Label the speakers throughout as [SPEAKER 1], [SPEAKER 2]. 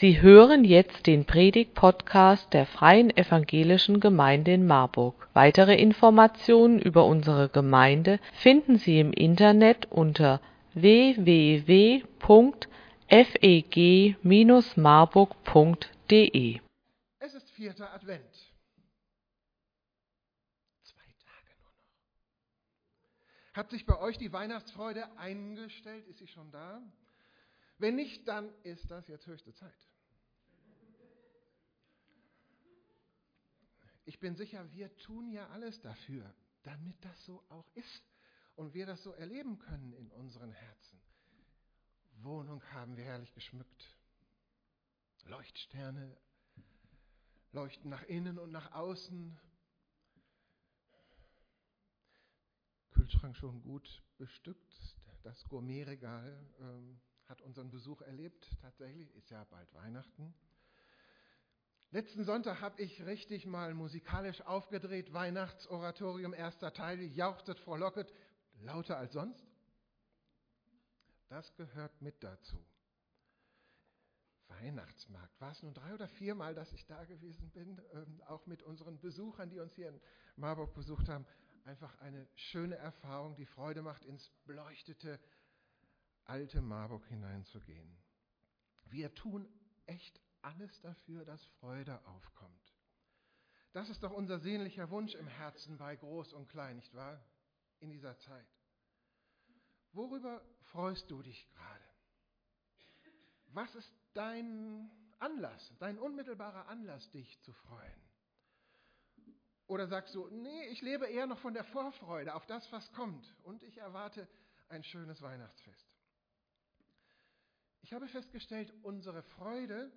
[SPEAKER 1] Sie hören jetzt den Predigt-Podcast der Freien Evangelischen Gemeinde in Marburg. Weitere Informationen über unsere Gemeinde finden Sie im Internet unter www.feg-marburg.de.
[SPEAKER 2] Es ist vierter Advent. Zwei Tage nur noch. Hat sich bei euch die Weihnachtsfreude eingestellt? Ist sie schon da? Wenn nicht, dann ist das jetzt höchste Zeit. Ich bin sicher, wir tun ja alles dafür, damit das so auch ist und wir das so erleben können in unseren Herzen. Wohnung haben wir herrlich geschmückt. Leuchtsterne leuchten nach innen und nach außen. Kühlschrank schon gut bestückt. Das Gourmetregal ähm, hat unseren Besuch erlebt. Tatsächlich ist ja bald Weihnachten. Letzten Sonntag habe ich richtig mal musikalisch aufgedreht. Weihnachtsoratorium, erster Teil. Jauchzet, frohlocket, lauter als sonst. Das gehört mit dazu. Weihnachtsmarkt. War es nun drei oder viermal, dass ich da gewesen bin, ähm, auch mit unseren Besuchern, die uns hier in Marburg besucht haben. Einfach eine schöne Erfahrung, die Freude macht, ins beleuchtete alte Marburg hineinzugehen. Wir tun echt alles dafür, dass Freude aufkommt. Das ist doch unser sehnlicher Wunsch im Herzen bei Groß und Klein, nicht wahr? In dieser Zeit. Worüber freust du dich gerade? Was ist dein Anlass, dein unmittelbarer Anlass, dich zu freuen? Oder sagst du, nee, ich lebe eher noch von der Vorfreude auf das, was kommt und ich erwarte ein schönes Weihnachtsfest? Ich habe festgestellt, unsere Freude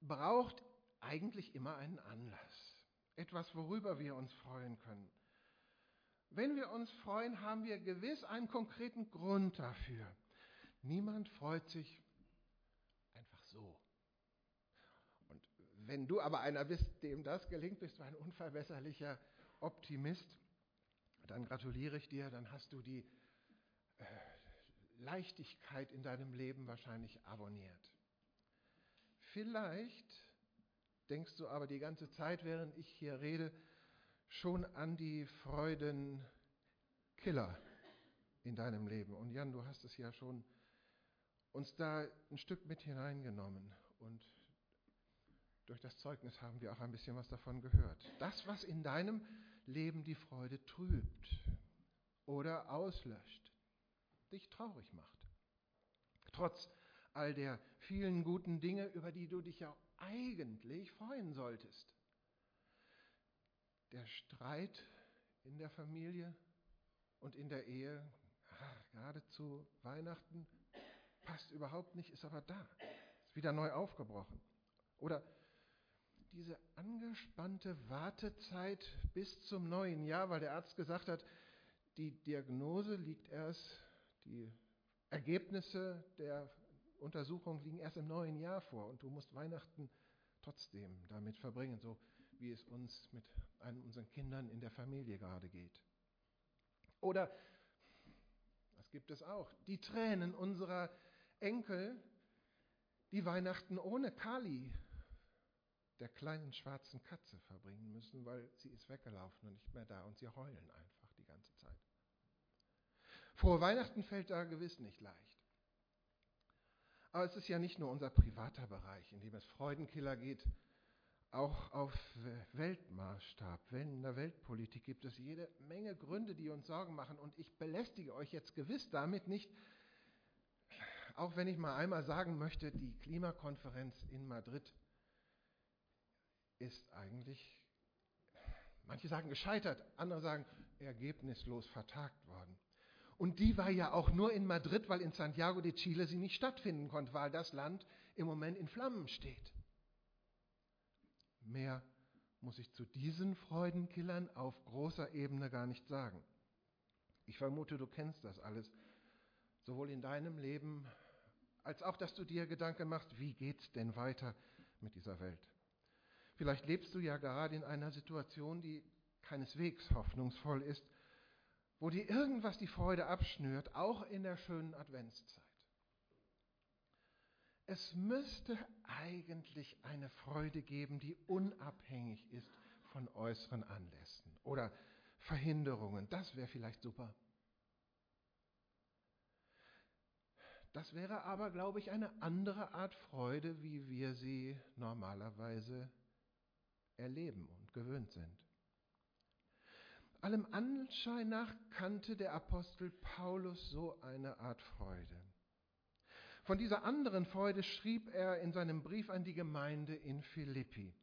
[SPEAKER 2] braucht eigentlich immer einen Anlass. Etwas, worüber wir uns freuen können. Wenn wir uns freuen, haben wir gewiss einen konkreten Grund dafür. Niemand freut sich einfach so. Und wenn du aber einer bist, dem das gelingt, bist du ein unverbesserlicher Optimist, dann gratuliere ich dir, dann hast du die äh, Leichtigkeit in deinem Leben wahrscheinlich abonniert. Vielleicht denkst du aber die ganze Zeit, während ich hier rede, schon an die Freudenkiller in deinem Leben. Und Jan, du hast es ja schon uns da ein Stück mit hineingenommen. Und durch das Zeugnis haben wir auch ein bisschen was davon gehört. Das, was in deinem Leben die Freude trübt oder auslöscht, dich traurig macht. Trotz all der vielen guten Dinge, über die du dich ja eigentlich freuen solltest. Der Streit in der Familie und in der Ehe, gerade zu Weihnachten, passt überhaupt nicht, ist aber da, ist wieder neu aufgebrochen. Oder diese angespannte Wartezeit bis zum neuen Jahr, weil der Arzt gesagt hat, die Diagnose liegt erst die Ergebnisse der Untersuchung liegen erst im neuen Jahr vor und du musst Weihnachten trotzdem damit verbringen, so wie es uns mit einem unseren Kindern in der Familie gerade geht. Oder, das gibt es auch, die Tränen unserer Enkel, die Weihnachten ohne Kali, der kleinen schwarzen Katze, verbringen müssen, weil sie ist weggelaufen und nicht mehr da und sie heulen einfach. Frohe Weihnachten fällt da gewiss nicht leicht. Aber es ist ja nicht nur unser privater Bereich, in dem es Freudenkiller geht. Auch auf Weltmaßstab, in der Weltpolitik gibt es jede Menge Gründe, die uns Sorgen machen. Und ich belästige euch jetzt gewiss damit nicht, auch wenn ich mal einmal sagen möchte, die Klimakonferenz in Madrid ist eigentlich, manche sagen gescheitert, andere sagen ergebnislos vertagt worden. Und die war ja auch nur in Madrid, weil in Santiago de Chile sie nicht stattfinden konnte, weil das Land im Moment in Flammen steht. Mehr muss ich zu diesen Freudenkillern auf großer Ebene gar nicht sagen. Ich vermute, du kennst das alles, sowohl in deinem Leben als auch, dass du dir Gedanken machst, wie geht's denn weiter mit dieser Welt? Vielleicht lebst du ja gerade in einer Situation, die keineswegs hoffnungsvoll ist wo dir irgendwas die Freude abschnürt, auch in der schönen Adventszeit. Es müsste eigentlich eine Freude geben, die unabhängig ist von äußeren Anlässen oder Verhinderungen. Das wäre vielleicht super. Das wäre aber, glaube ich, eine andere Art Freude, wie wir sie normalerweise erleben und gewöhnt sind. Allem Anschein nach kannte der Apostel Paulus so eine Art Freude. Von dieser anderen Freude schrieb er in seinem Brief an die Gemeinde in Philippi.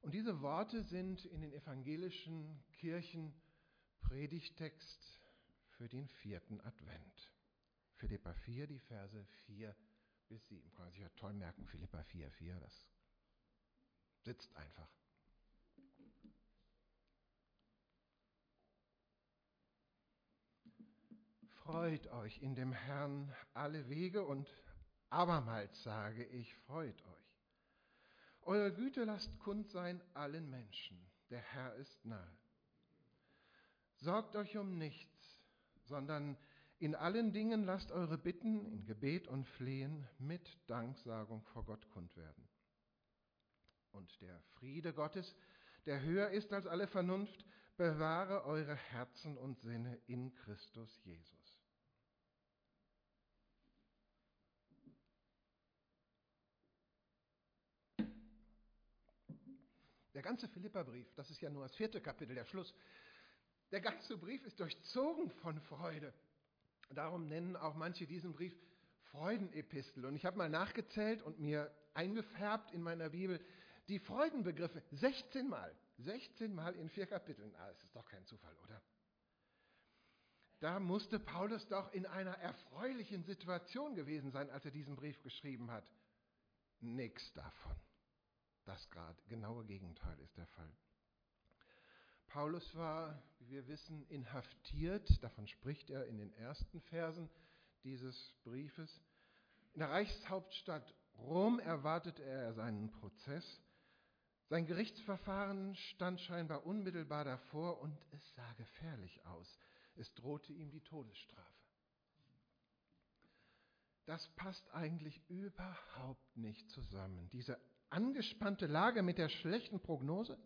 [SPEAKER 2] Und diese Worte sind in den evangelischen Kirchen Predigtext für den vierten Advent. Philippa 4, die Verse 4 bis 7. Kann man sich ja toll merken, Philippa 4, 4, das sitzt einfach. Freut euch in dem Herrn alle Wege und abermals sage ich, freut euch. Eure Güte lasst kund sein allen Menschen. Der Herr ist nahe. Sorgt euch um nichts, sondern in allen Dingen lasst eure Bitten in Gebet und Flehen mit Danksagung vor Gott kund werden. Und der Friede Gottes, der höher ist als alle Vernunft, bewahre eure Herzen und Sinne in Christus Jesus. Der ganze Philipperbrief, das ist ja nur das vierte Kapitel, der Schluss, der ganze Brief ist durchzogen von Freude. Darum nennen auch manche diesen Brief Freudenepistel. Und ich habe mal nachgezählt und mir eingefärbt in meiner Bibel die Freudenbegriffe 16 Mal. 16 Mal in vier Kapiteln. Ah, das ist doch kein Zufall, oder? Da musste Paulus doch in einer erfreulichen Situation gewesen sein, als er diesen Brief geschrieben hat. Nichts davon. Das gerade genaue Gegenteil ist der Fall. Paulus war, wie wir wissen, inhaftiert, davon spricht er in den ersten Versen dieses Briefes. In der Reichshauptstadt Rom erwartete er seinen Prozess. Sein Gerichtsverfahren stand scheinbar unmittelbar davor und es sah gefährlich aus. Es drohte ihm die Todesstrafe. Das passt eigentlich überhaupt nicht zusammen. Diese angespannte Lage mit der schlechten Prognose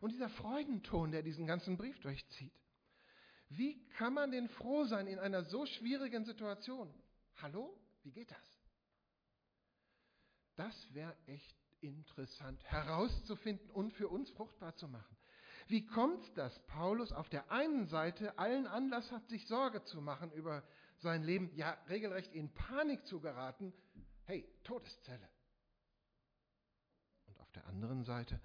[SPEAKER 2] und dieser Freudenton, der diesen ganzen Brief durchzieht. Wie kann man denn froh sein in einer so schwierigen Situation? Hallo? Wie geht das? Das wäre echt interessant herauszufinden und für uns fruchtbar zu machen. Wie kommt dass Paulus auf der einen Seite allen Anlass hat, sich Sorge zu machen über sein Leben, ja regelrecht in Panik zu geraten? Hey, Todeszelle. Der anderen Seite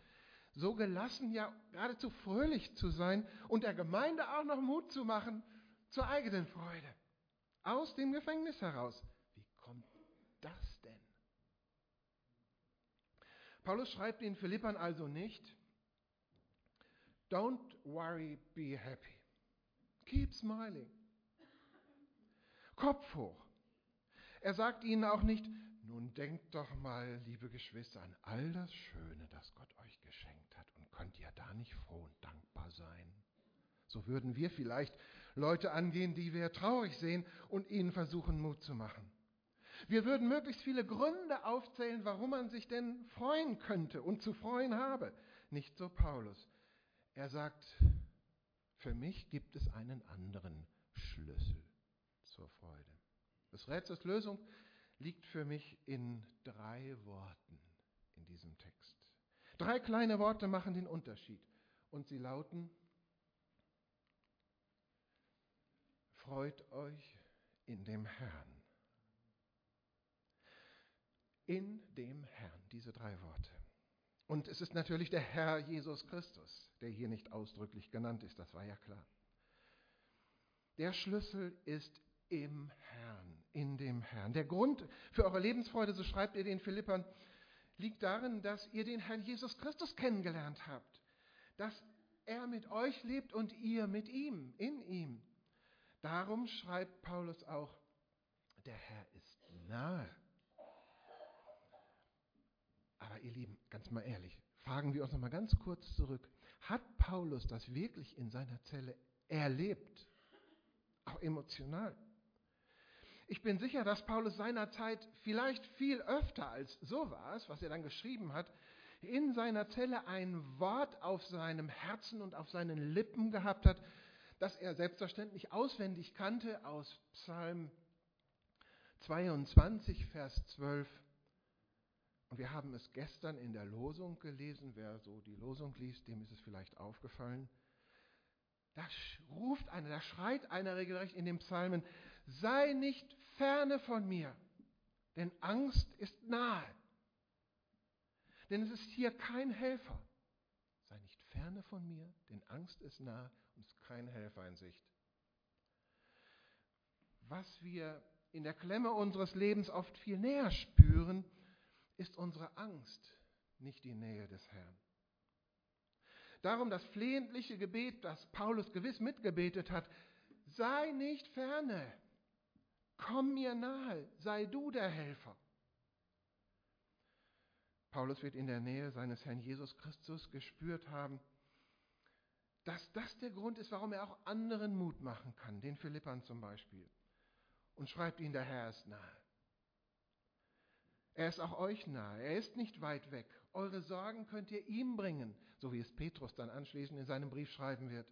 [SPEAKER 2] so gelassen, ja geradezu fröhlich zu sein und der Gemeinde auch noch Mut zu machen zur eigenen Freude. Aus dem Gefängnis heraus. Wie kommt das denn? Paulus schreibt den Philippern also nicht, Don't worry, be happy. Keep smiling. Kopf hoch. Er sagt ihnen auch nicht, nun denkt doch mal, liebe Geschwister, an all das Schöne, das Gott euch geschenkt hat. Und könnt ihr da nicht froh und dankbar sein? So würden wir vielleicht Leute angehen, die wir traurig sehen und ihnen versuchen, Mut zu machen. Wir würden möglichst viele Gründe aufzählen, warum man sich denn freuen könnte und zu freuen habe. Nicht so Paulus. Er sagt, für mich gibt es einen anderen Schlüssel zur Freude. Des Rätsels Lösung liegt für mich in drei Worten in diesem Text. Drei kleine Worte machen den Unterschied und sie lauten, freut euch in dem Herrn. In dem Herrn, diese drei Worte. Und es ist natürlich der Herr Jesus Christus, der hier nicht ausdrücklich genannt ist, das war ja klar. Der Schlüssel ist im Herrn, in dem Herrn. Der Grund für eure Lebensfreude, so schreibt ihr den Philippern, liegt darin, dass ihr den Herrn Jesus Christus kennengelernt habt, dass er mit euch lebt und ihr mit ihm, in ihm. Darum schreibt Paulus auch, der Herr ist nahe. Aber ihr Lieben, ganz mal ehrlich, fragen wir uns noch mal ganz kurz zurück. Hat Paulus das wirklich in seiner Zelle erlebt? Auch emotional? Ich bin sicher, dass Paulus seinerzeit vielleicht viel öfter als sowas, was er dann geschrieben hat, in seiner Zelle ein Wort auf seinem Herzen und auf seinen Lippen gehabt hat, das er selbstverständlich auswendig kannte aus Psalm 22, Vers 12. Und wir haben es gestern in der Losung gelesen. Wer so die Losung liest, dem ist es vielleicht aufgefallen. Da ruft einer, da schreit einer regelrecht in den Psalmen, sei nicht ferne von mir, denn Angst ist nahe. Denn es ist hier kein Helfer. Sei nicht ferne von mir, denn Angst ist nahe und es ist kein Helfer in Sicht. Was wir in der Klemme unseres Lebens oft viel näher spüren, ist unsere Angst, nicht die Nähe des Herrn. Darum das flehentliche Gebet, das Paulus gewiss mitgebetet hat, sei nicht ferne, komm mir nahe, sei du der Helfer. Paulus wird in der Nähe seines Herrn Jesus Christus gespürt haben, dass das der Grund ist, warum er auch anderen Mut machen kann, den Philippern zum Beispiel. Und schreibt ihnen, der Herr ist nahe. Er ist auch euch nahe. Er ist nicht weit weg. Eure Sorgen könnt ihr ihm bringen, so wie es Petrus dann anschließend in seinem Brief schreiben wird.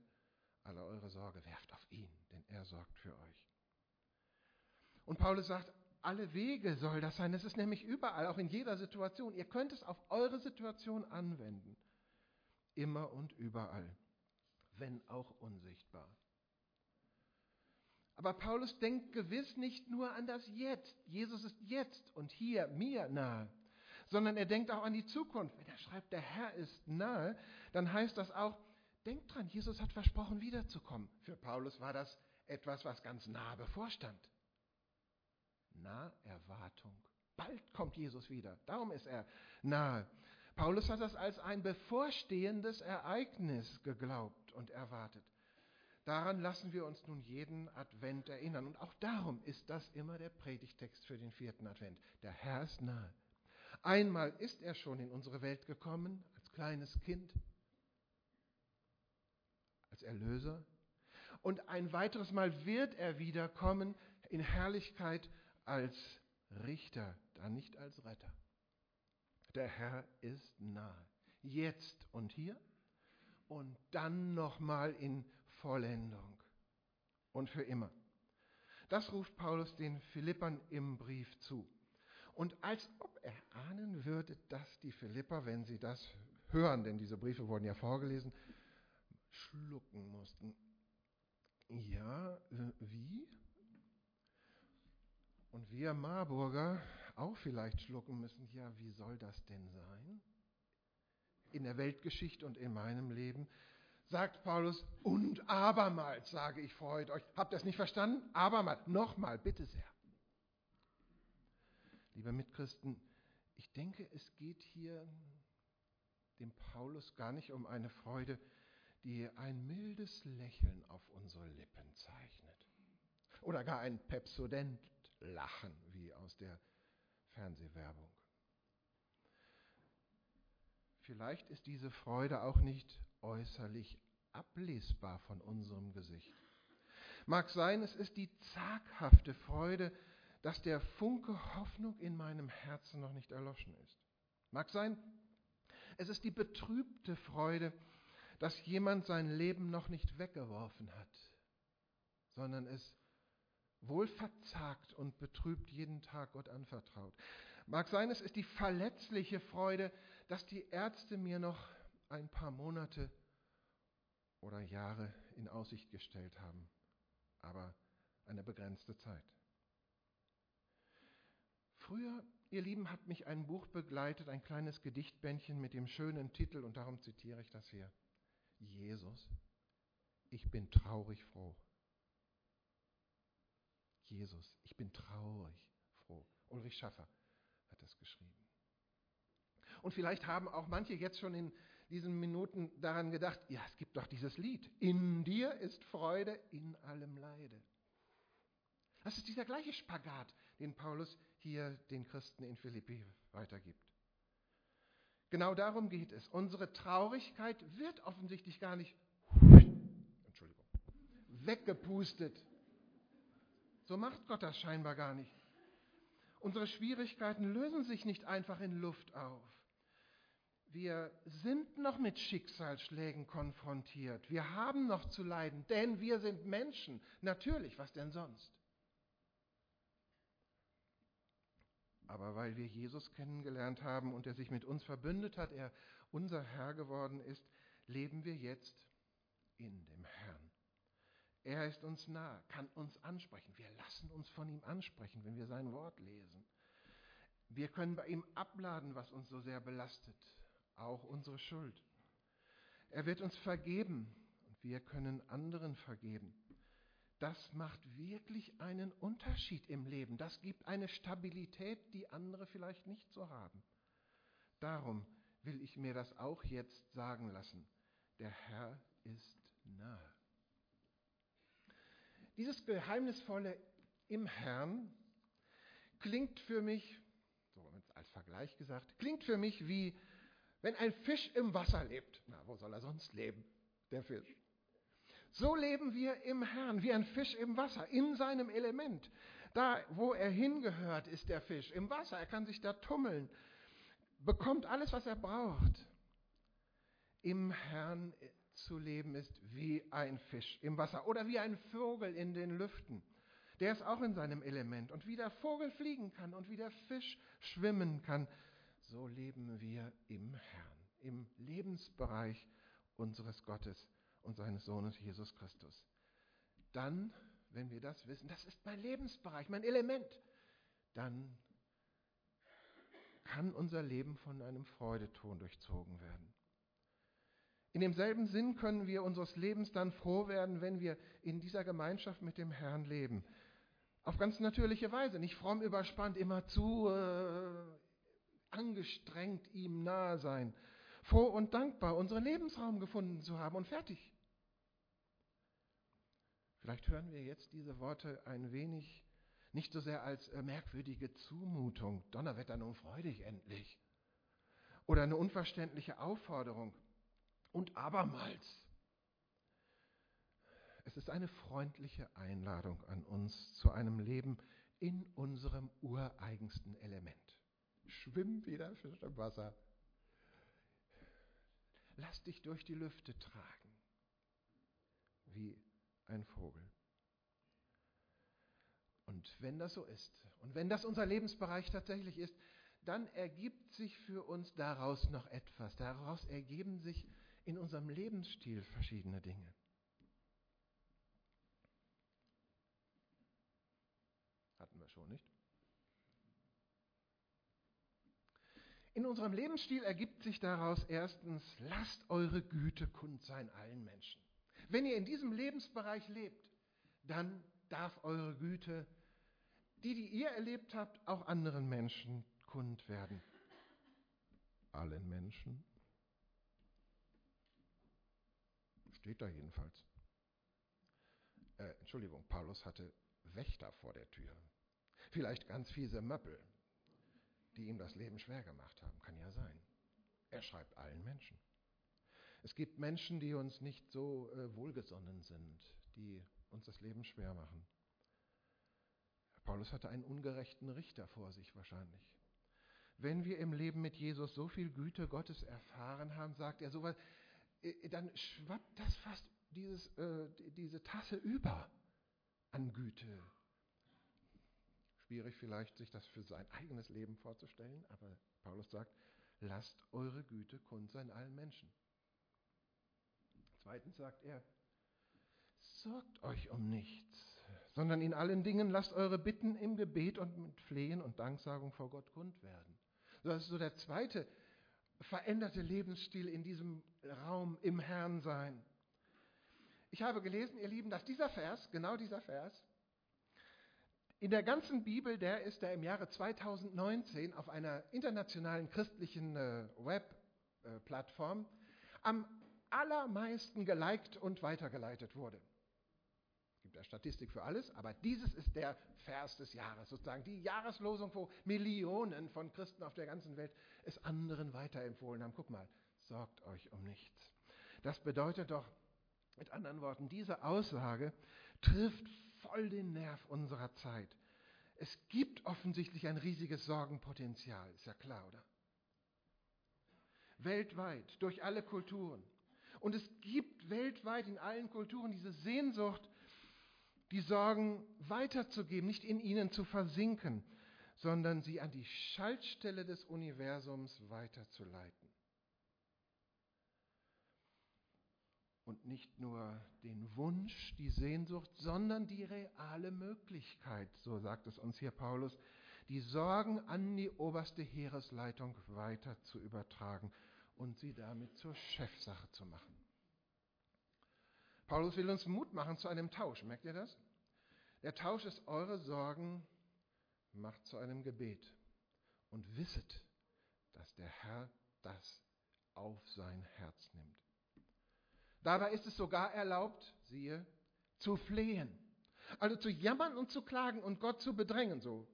[SPEAKER 2] Alle eure Sorge werft auf ihn, denn er sorgt für euch. Und Paulus sagt, alle Wege soll das sein. Es ist nämlich überall, auch in jeder Situation. Ihr könnt es auf eure Situation anwenden. Immer und überall, wenn auch unsichtbar. Aber Paulus denkt gewiss nicht nur an das Jetzt. Jesus ist jetzt und hier mir nahe, sondern er denkt auch an die Zukunft. Wenn er schreibt, der Herr ist nahe, dann heißt das auch, denkt dran, Jesus hat versprochen, wiederzukommen. Für Paulus war das etwas, was ganz nah bevorstand. Naherwartung. Bald kommt Jesus wieder. Darum ist er nahe. Paulus hat das als ein bevorstehendes Ereignis geglaubt und erwartet. Daran lassen wir uns nun jeden Advent erinnern. Und auch darum ist das immer der Predigtext für den vierten Advent. Der Herr ist nahe. Einmal ist er schon in unsere Welt gekommen, als kleines Kind, als Erlöser. Und ein weiteres Mal wird er wiederkommen in Herrlichkeit als Richter, dann nicht als Retter. Der Herr ist nahe, jetzt und hier und dann nochmal in Vollendung und für immer. Das ruft Paulus den Philippern im Brief zu. Und als ob er ahnen würde, dass die Philipper, wenn sie das hören, denn diese Briefe wurden ja vorgelesen, schlucken mussten. Ja, äh, wie? Und wir Marburger auch vielleicht schlucken müssen, ja, wie soll das denn sein? In der Weltgeschichte und in meinem Leben sagt Paulus, und abermals sage ich freut euch. Habt ihr es nicht verstanden? Abermals, nochmal, bitte sehr. Liebe Mitchristen, ich denke, es geht hier dem Paulus gar nicht um eine Freude, die ein mildes Lächeln auf unsere Lippen zeichnet. Oder gar ein Pepsodent lachen, wie aus der Fernsehwerbung. Vielleicht ist diese Freude auch nicht äußerlich ablesbar von unserem Gesicht. Mag sein, es ist die zaghafte Freude, dass der Funke Hoffnung in meinem Herzen noch nicht erloschen ist. Mag sein, es ist die betrübte Freude, dass jemand sein Leben noch nicht weggeworfen hat, sondern es wohl verzagt und betrübt jeden Tag Gott anvertraut. Mag sein, es ist die verletzliche Freude, dass die Ärzte mir noch ein paar Monate oder Jahre in Aussicht gestellt haben, aber eine begrenzte Zeit. Früher, ihr Lieben, hat mich ein Buch begleitet, ein kleines Gedichtbändchen mit dem schönen Titel, und darum zitiere ich das hier. Jesus, ich bin traurig froh. Jesus, ich bin traurig froh. Ulrich Schaffer hat das geschrieben. Und vielleicht haben auch manche jetzt schon in diesen Minuten daran gedacht, ja, es gibt doch dieses Lied, in dir ist Freude in allem Leide. Das ist dieser gleiche Spagat, den Paulus hier den Christen in Philippi weitergibt. Genau darum geht es. Unsere Traurigkeit wird offensichtlich gar nicht Entschuldigung, weggepustet, So macht Gott das scheinbar gar nicht. Unsere Schwierigkeiten lösen sich nicht einfach in Luft auf. Wir sind noch mit Schicksalsschlägen konfrontiert. Wir haben noch zu leiden, denn wir sind Menschen. Natürlich, was denn sonst? Aber weil wir Jesus kennengelernt haben und er sich mit uns verbündet hat, er unser Herr geworden ist, leben wir jetzt in dem Herrn. Er ist uns nah, kann uns ansprechen. Wir lassen uns von ihm ansprechen, wenn wir sein Wort lesen. Wir können bei ihm abladen, was uns so sehr belastet, auch unsere Schuld. Er wird uns vergeben und wir können anderen vergeben. Das macht wirklich einen Unterschied im Leben. Das gibt eine Stabilität, die andere vielleicht nicht so haben. Darum will ich mir das auch jetzt sagen lassen. Der Herr ist nahe. Dieses geheimnisvolle im Herrn klingt für mich, so als Vergleich gesagt, klingt für mich wie, wenn ein Fisch im Wasser lebt. Na, wo soll er sonst leben, der Fisch? So leben wir im Herrn, wie ein Fisch im Wasser, in seinem Element. Da, wo er hingehört, ist der Fisch im Wasser. Er kann sich da tummeln, bekommt alles, was er braucht. Im Herrn zu leben ist wie ein Fisch im Wasser oder wie ein Vogel in den Lüften. Der ist auch in seinem Element. Und wie der Vogel fliegen kann und wie der Fisch schwimmen kann, so leben wir im Herrn, im Lebensbereich unseres Gottes und seines Sohnes Jesus Christus. Dann, wenn wir das wissen, das ist mein Lebensbereich, mein Element, dann kann unser Leben von einem Freudeton durchzogen werden. In demselben Sinn können wir unseres Lebens dann froh werden, wenn wir in dieser Gemeinschaft mit dem Herrn leben. Auf ganz natürliche Weise, nicht fromm überspannt, immer zu äh, angestrengt ihm nahe sein. Froh und dankbar, unseren Lebensraum gefunden zu haben und fertig. Vielleicht hören wir jetzt diese Worte ein wenig nicht so sehr als äh, merkwürdige Zumutung, Donnerwetter nun freudig endlich, oder eine unverständliche Aufforderung und abermals. Es ist eine freundliche Einladung an uns zu einem Leben in unserem ureigensten Element. Schwimm wieder Fisch im Wasser. Lass dich durch die Lüfte tragen, wie ein Vogel. Und wenn das so ist, und wenn das unser Lebensbereich tatsächlich ist, dann ergibt sich für uns daraus noch etwas. Daraus ergeben sich in unserem Lebensstil verschiedene Dinge. Hatten wir schon, nicht? In unserem Lebensstil ergibt sich daraus erstens, lasst eure Güte kund sein allen Menschen. Wenn ihr in diesem Lebensbereich lebt, dann darf eure Güte, die, die ihr erlebt habt, auch anderen Menschen kund werden. Allen Menschen? Steht da jedenfalls. Äh, Entschuldigung, Paulus hatte Wächter vor der Tür. Vielleicht ganz fiese Möppel, die ihm das Leben schwer gemacht haben. Kann ja sein. Er schreibt allen Menschen. Es gibt Menschen, die uns nicht so äh, wohlgesonnen sind, die uns das Leben schwer machen. Paulus hatte einen ungerechten Richter vor sich wahrscheinlich. Wenn wir im Leben mit Jesus so viel Güte Gottes erfahren haben, sagt er sowas, dann schwappt das fast dieses, äh, diese Tasse über an Güte. Schwierig vielleicht, sich das für sein eigenes Leben vorzustellen, aber Paulus sagt, lasst eure Güte kund sein allen Menschen. Zweitens sagt er, sorgt euch um nichts, sondern in allen Dingen lasst eure Bitten im Gebet und mit Flehen und Danksagung vor Gott kund werden. Das ist so der zweite veränderte Lebensstil in diesem Raum im Herrn sein. Ich habe gelesen, ihr Lieben, dass dieser Vers, genau dieser Vers, in der ganzen Bibel, der ist da im Jahre 2019 auf einer internationalen christlichen äh, Webplattform äh, am allermeisten geliked und weitergeleitet wurde. Es gibt ja Statistik für alles, aber dieses ist der Vers des Jahres, sozusagen die Jahreslosung, wo Millionen von Christen auf der ganzen Welt es anderen weiterempfohlen haben. Guck mal, sorgt euch um nichts. Das bedeutet doch, mit anderen Worten, diese Aussage trifft voll den Nerv unserer Zeit. Es gibt offensichtlich ein riesiges Sorgenpotenzial, ist ja klar, oder? Weltweit, durch alle Kulturen. Und es gibt weltweit in allen Kulturen diese Sehnsucht, die Sorgen weiterzugeben, nicht in ihnen zu versinken, sondern sie an die Schaltstelle des Universums weiterzuleiten. Und nicht nur den Wunsch, die Sehnsucht, sondern die reale Möglichkeit, so sagt es uns hier Paulus, die Sorgen an die oberste Heeresleitung weiter zu übertragen und sie damit zur Chefsache zu machen. Paulus will uns Mut machen zu einem Tausch, merkt ihr das? Der Tausch ist eure Sorgen macht zu einem Gebet und wisset, dass der Herr das auf sein Herz nimmt. Dabei ist es sogar erlaubt, siehe, zu flehen. Also zu jammern und zu klagen und Gott zu bedrängen, so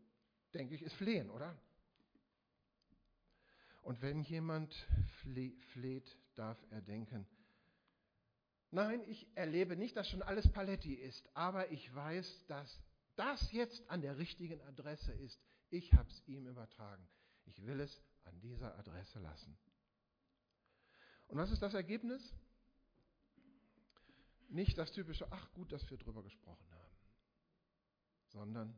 [SPEAKER 2] denke ich, ist flehen, oder? Und wenn jemand fleht, darf er denken, nein, ich erlebe nicht, dass schon alles Paletti ist, aber ich weiß, dass das jetzt an der richtigen Adresse ist. Ich habe es ihm übertragen. Ich will es an dieser Adresse lassen. Und was ist das Ergebnis? Nicht das typische, ach gut, dass wir drüber gesprochen haben, sondern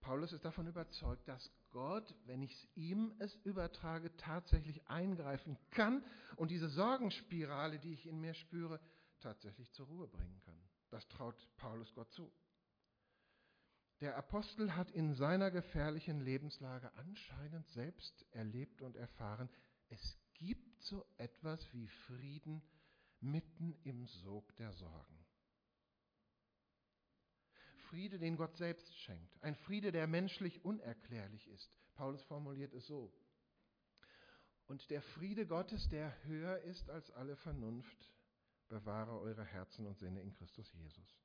[SPEAKER 2] Paulus ist davon überzeugt, dass Gott, wenn ich es ihm es übertrage, tatsächlich eingreifen kann und diese Sorgenspirale, die ich in mir spüre, tatsächlich zur Ruhe bringen kann. Das traut Paulus Gott zu. Der Apostel hat in seiner gefährlichen Lebenslage anscheinend selbst erlebt und erfahren, es gibt so etwas wie Frieden mitten im Sog der Sorgen. Friede, den Gott selbst schenkt. Ein Friede, der menschlich unerklärlich ist. Paulus formuliert es so. Und der Friede Gottes, der höher ist als alle Vernunft, bewahre eure Herzen und Sinne in Christus Jesus.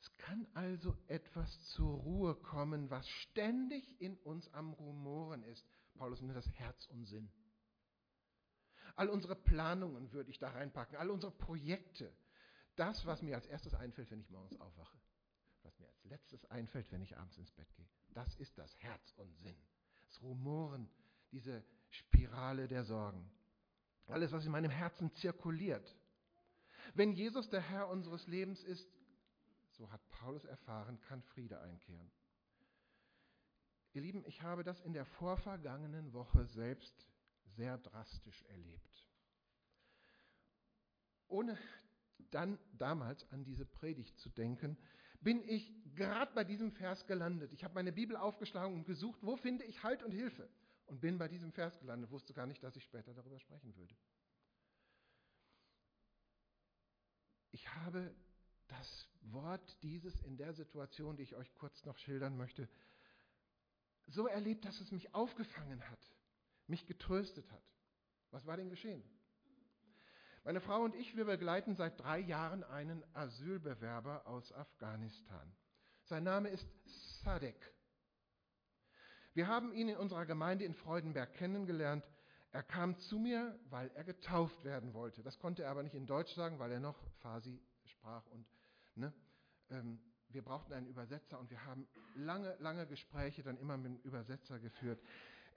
[SPEAKER 2] Es kann also etwas zur Ruhe kommen, was ständig in uns am Rumoren ist. Paulus nennt das Herz und Sinn. All unsere Planungen würde ich da reinpacken, all unsere Projekte. Das, was mir als erstes einfällt, wenn ich morgens aufwache. Was mir als letztes einfällt, wenn ich abends ins Bett gehe. Das ist das Herz und Sinn. Das Rumoren, diese Spirale der Sorgen. Alles, was in meinem Herzen zirkuliert. Wenn Jesus der Herr unseres Lebens ist, so hat Paulus erfahren, kann Friede einkehren. Ihr Lieben, ich habe das in der vorvergangenen Woche selbst sehr drastisch erlebt. Ohne dann damals an diese Predigt zu denken, bin ich gerade bei diesem Vers gelandet. Ich habe meine Bibel aufgeschlagen und gesucht, wo finde ich Halt und Hilfe? Und bin bei diesem Vers gelandet, wusste gar nicht, dass ich später darüber sprechen würde. Ich habe das Wort dieses in der Situation, die ich euch kurz noch schildern möchte, so erlebt, dass es mich aufgefangen hat, mich getröstet hat. Was war denn geschehen? Meine Frau und ich, wir begleiten seit drei Jahren einen Asylbewerber aus Afghanistan. Sein Name ist Sadek. Wir haben ihn in unserer Gemeinde in Freudenberg kennengelernt. Er kam zu mir, weil er getauft werden wollte. Das konnte er aber nicht in Deutsch sagen, weil er noch Farsi sprach und Ne? Ähm, wir brauchten einen Übersetzer und wir haben lange, lange Gespräche dann immer mit dem Übersetzer geführt.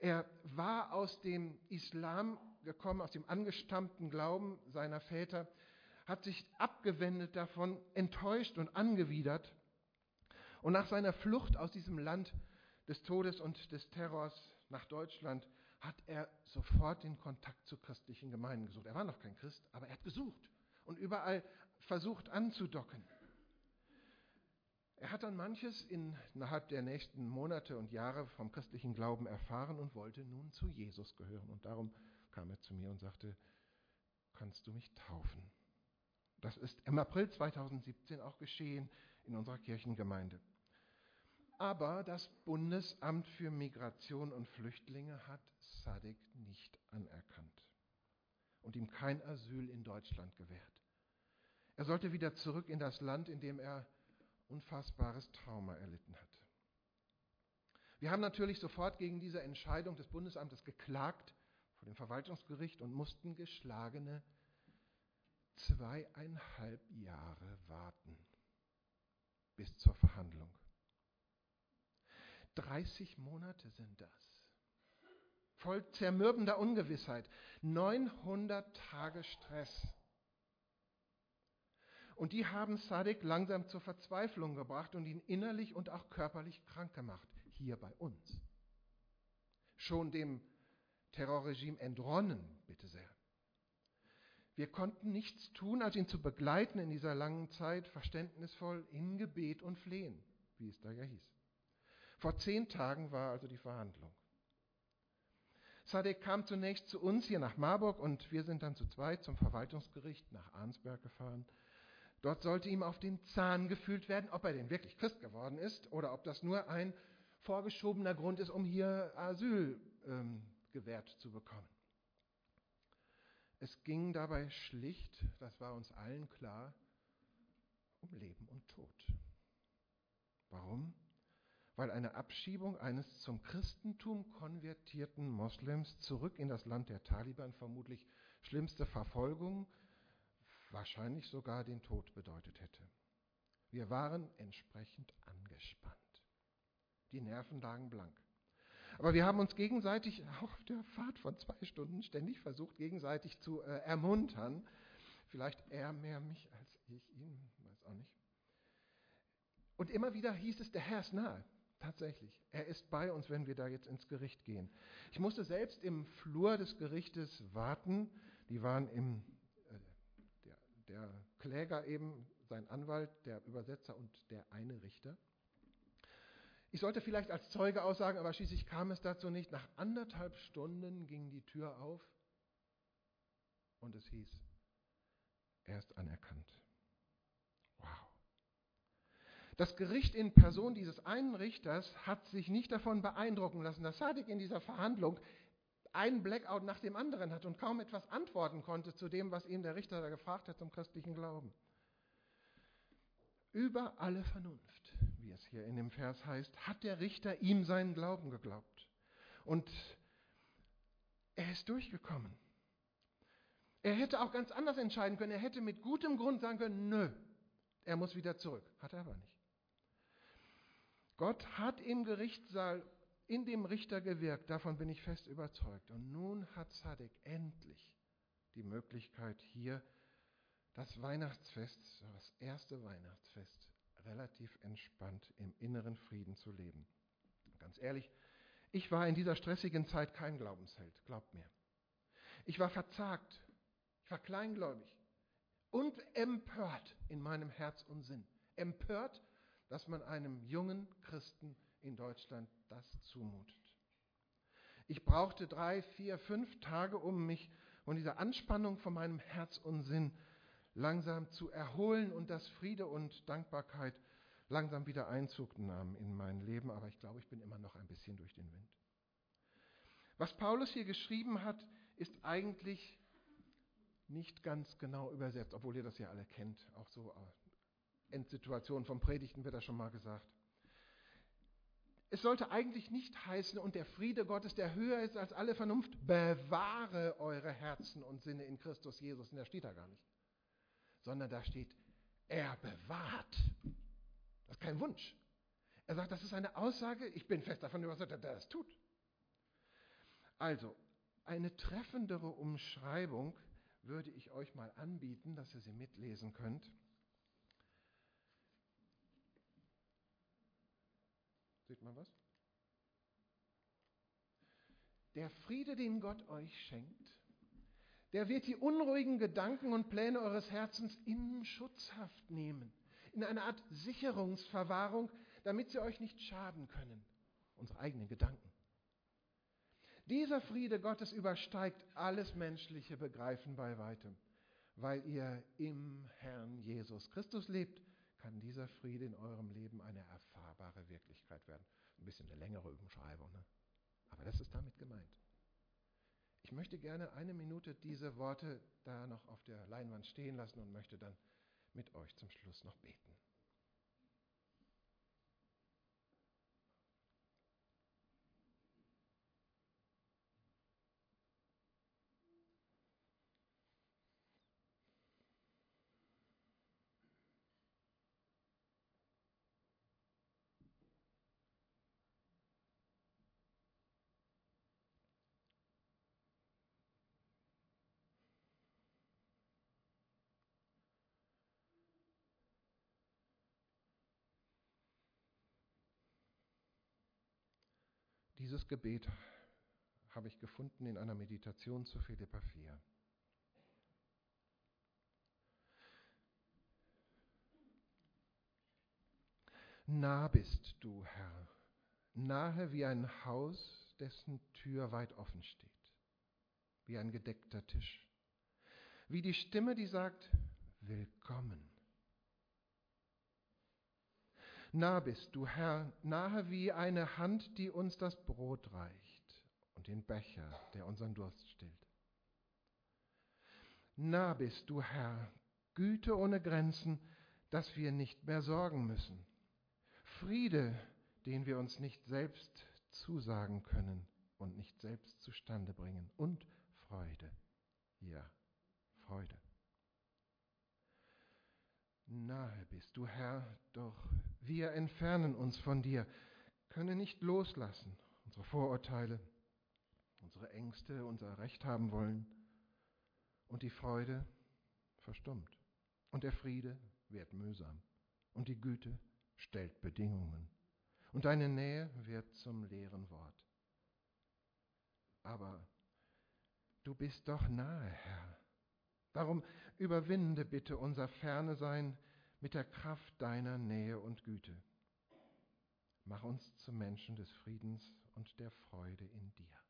[SPEAKER 2] Er war aus dem Islam gekommen, aus dem angestammten Glauben seiner Väter, hat sich abgewendet davon, enttäuscht und angewidert. Und nach seiner Flucht aus diesem Land des Todes und des Terrors nach Deutschland hat er sofort den Kontakt zu christlichen Gemeinden gesucht. Er war noch kein Christ, aber er hat gesucht und überall versucht anzudocken. Er hat dann manches innerhalb der nächsten Monate und Jahre vom christlichen Glauben erfahren und wollte nun zu Jesus gehören. Und darum kam er zu mir und sagte, kannst du mich taufen? Das ist im April 2017 auch geschehen in unserer Kirchengemeinde. Aber das Bundesamt für Migration und Flüchtlinge hat Sadek nicht anerkannt und ihm kein Asyl in Deutschland gewährt. Er sollte wieder zurück in das Land, in dem er unfassbares Trauma erlitten hat. Wir haben natürlich sofort gegen diese Entscheidung des Bundesamtes geklagt vor dem Verwaltungsgericht und mussten geschlagene zweieinhalb Jahre warten. bis zur Verhandlung. 30 Monate sind das. Voll zermürbender Ungewissheit. 900 Tage Stress. Und die haben Sadik langsam zur Verzweiflung gebracht und ihn innerlich und auch körperlich krank gemacht. Hier bei uns. Schon dem Terrorregime entronnen, bitte sehr. Wir konnten nichts tun, als ihn zu begleiten in dieser langen Zeit, verständnisvoll in Gebet und Flehen, wie es da ja hieß. Vor zehn Tagen war also die Verhandlung. Sadek kam zunächst zu uns hier nach Marburg und wir sind dann zu zweit zum Verwaltungsgericht nach Arnsberg gefahren. Dort sollte ihm auf den Zahn gefühlt werden, ob er denn wirklich Christ geworden ist oder ob das nur ein vorgeschobener Grund ist, um hier Asyl ähm, gewährt zu bekommen. Es ging dabei schlicht, das war uns allen klar, um Leben und Tod. Warum? Weil eine Abschiebung eines zum Christentum konvertierten Moslems zurück in das Land der Taliban vermutlich schlimmste Verfolgung, wahrscheinlich sogar den Tod bedeutet hätte. Wir waren entsprechend angespannt. Die Nerven lagen blank. Aber wir haben uns gegenseitig auf der Fahrt von zwei Stunden ständig versucht, gegenseitig zu äh, ermuntern. Vielleicht er mehr mich als ich ihn, weiß auch nicht. Und immer wieder hieß es, der Herr ist nahe. Tatsächlich. Er ist bei uns, wenn wir da jetzt ins Gericht gehen. Ich musste selbst im Flur des Gerichtes warten. Die waren im, der, Kläger eben, sein Anwalt, der Übersetzer und der eine Richter. Ich sollte vielleicht als Zeuge aussagen, aber schließlich kam es dazu nicht. Nach anderthalb Stunden ging die Tür auf und es hieß, er ist anerkannt. Wow. Das Gericht in Person dieses einen Richters hat sich nicht davon beeindrucken lassen, dass Sadik in dieser Verhandlung einen Blackout nach dem anderen hat und kaum etwas antworten konnte zu dem, was ihm der Richter da gefragt hat zum christlichen Glauben. Über alle Vernunft wie es hier in dem Vers heißt, hat der Richter ihm seinen Glauben geglaubt. Und er ist durchgekommen. Er hätte auch ganz anders entscheiden können. Er hätte mit gutem Grund sagen können, nö, er muss wieder zurück. Hat er aber nicht. Gott hat im Gerichtssaal in dem Richter gewirkt, davon bin ich fest überzeugt. Und nun hat Sadek endlich die Möglichkeit, hier das Weihnachtsfest, das erste Weihnachtsfest, relativ entspannt im inneren Frieden zu leben. Ganz ehrlich, ich war in dieser stressigen Zeit kein Glaubensheld, glaubt mir. Ich war verzagt, ich war kleingläubig und empört in meinem Herz und Sinn. Empört, dass man einem jungen Christen in Deutschland das zumutet. Ich brauchte drei, vier, fünf Tage, um mich von dieser Anspannung von meinem Herz und Sinn langsam zu erholen und dass Friede und Dankbarkeit langsam wieder Einzug nahmen in mein Leben, aber ich glaube, ich bin immer noch ein bisschen durch den Wind. Was Paulus hier geschrieben hat, ist eigentlich nicht ganz genau übersetzt, obwohl ihr das ja alle kennt, auch so äh, Endsituationen vom Predigten wird das schon mal gesagt. Es sollte eigentlich nicht heißen, und der Friede Gottes, der höher ist als alle Vernunft, bewahre eure Herzen und Sinne in Christus Jesus. Und da steht da gar nicht sondern da steht, er bewahrt. Das ist kein Wunsch. Er sagt, das ist eine Aussage, ich bin fest davon überzeugt, dass er das tut. Also, eine treffendere Umschreibung würde ich euch mal anbieten, dass ihr sie mitlesen könnt. Sieht man was? Der Friede, den Gott euch schenkt, der wird die unruhigen Gedanken und Pläne eures Herzens in Schutzhaft nehmen, in eine Art Sicherungsverwahrung, damit sie euch nicht schaden können, unsere eigenen Gedanken. Dieser Friede Gottes übersteigt alles menschliche Begreifen bei weitem. Weil ihr im Herrn Jesus Christus lebt, kann dieser Friede in eurem Leben eine erfahrbare Wirklichkeit werden. Ein bisschen eine längere Umschreibung, ne? aber das ist damit gemeint. Ich möchte gerne eine Minute diese Worte da noch auf der Leinwand stehen lassen und möchte dann mit euch zum Schluss noch beten. Dieses Gebet habe ich gefunden in einer Meditation zu Philippa 4. Nah bist du, Herr, nahe wie ein Haus, dessen Tür weit offen steht, wie ein gedeckter Tisch, wie die Stimme, die sagt, Willkommen. Nah bist du, Herr, nahe wie eine Hand, die uns das Brot reicht und den Becher, der unseren Durst stillt. Nah bist du, Herr, Güte ohne Grenzen, dass wir nicht mehr sorgen müssen. Friede, den wir uns nicht selbst zusagen können und nicht selbst zustande bringen. Und Freude. Ja, Freude. Nahe bist du, Herr, doch wir entfernen uns von dir, können nicht loslassen, unsere Vorurteile, unsere Ängste, unser Recht haben wollen. Und die Freude verstummt. Und der Friede wird mühsam. Und die Güte stellt Bedingungen. Und deine Nähe wird zum leeren Wort. Aber du bist doch nahe, Herr. Darum überwinde bitte unser Ferne sein mit der Kraft deiner Nähe und Güte. Mach uns zu Menschen des Friedens und der Freude in dir.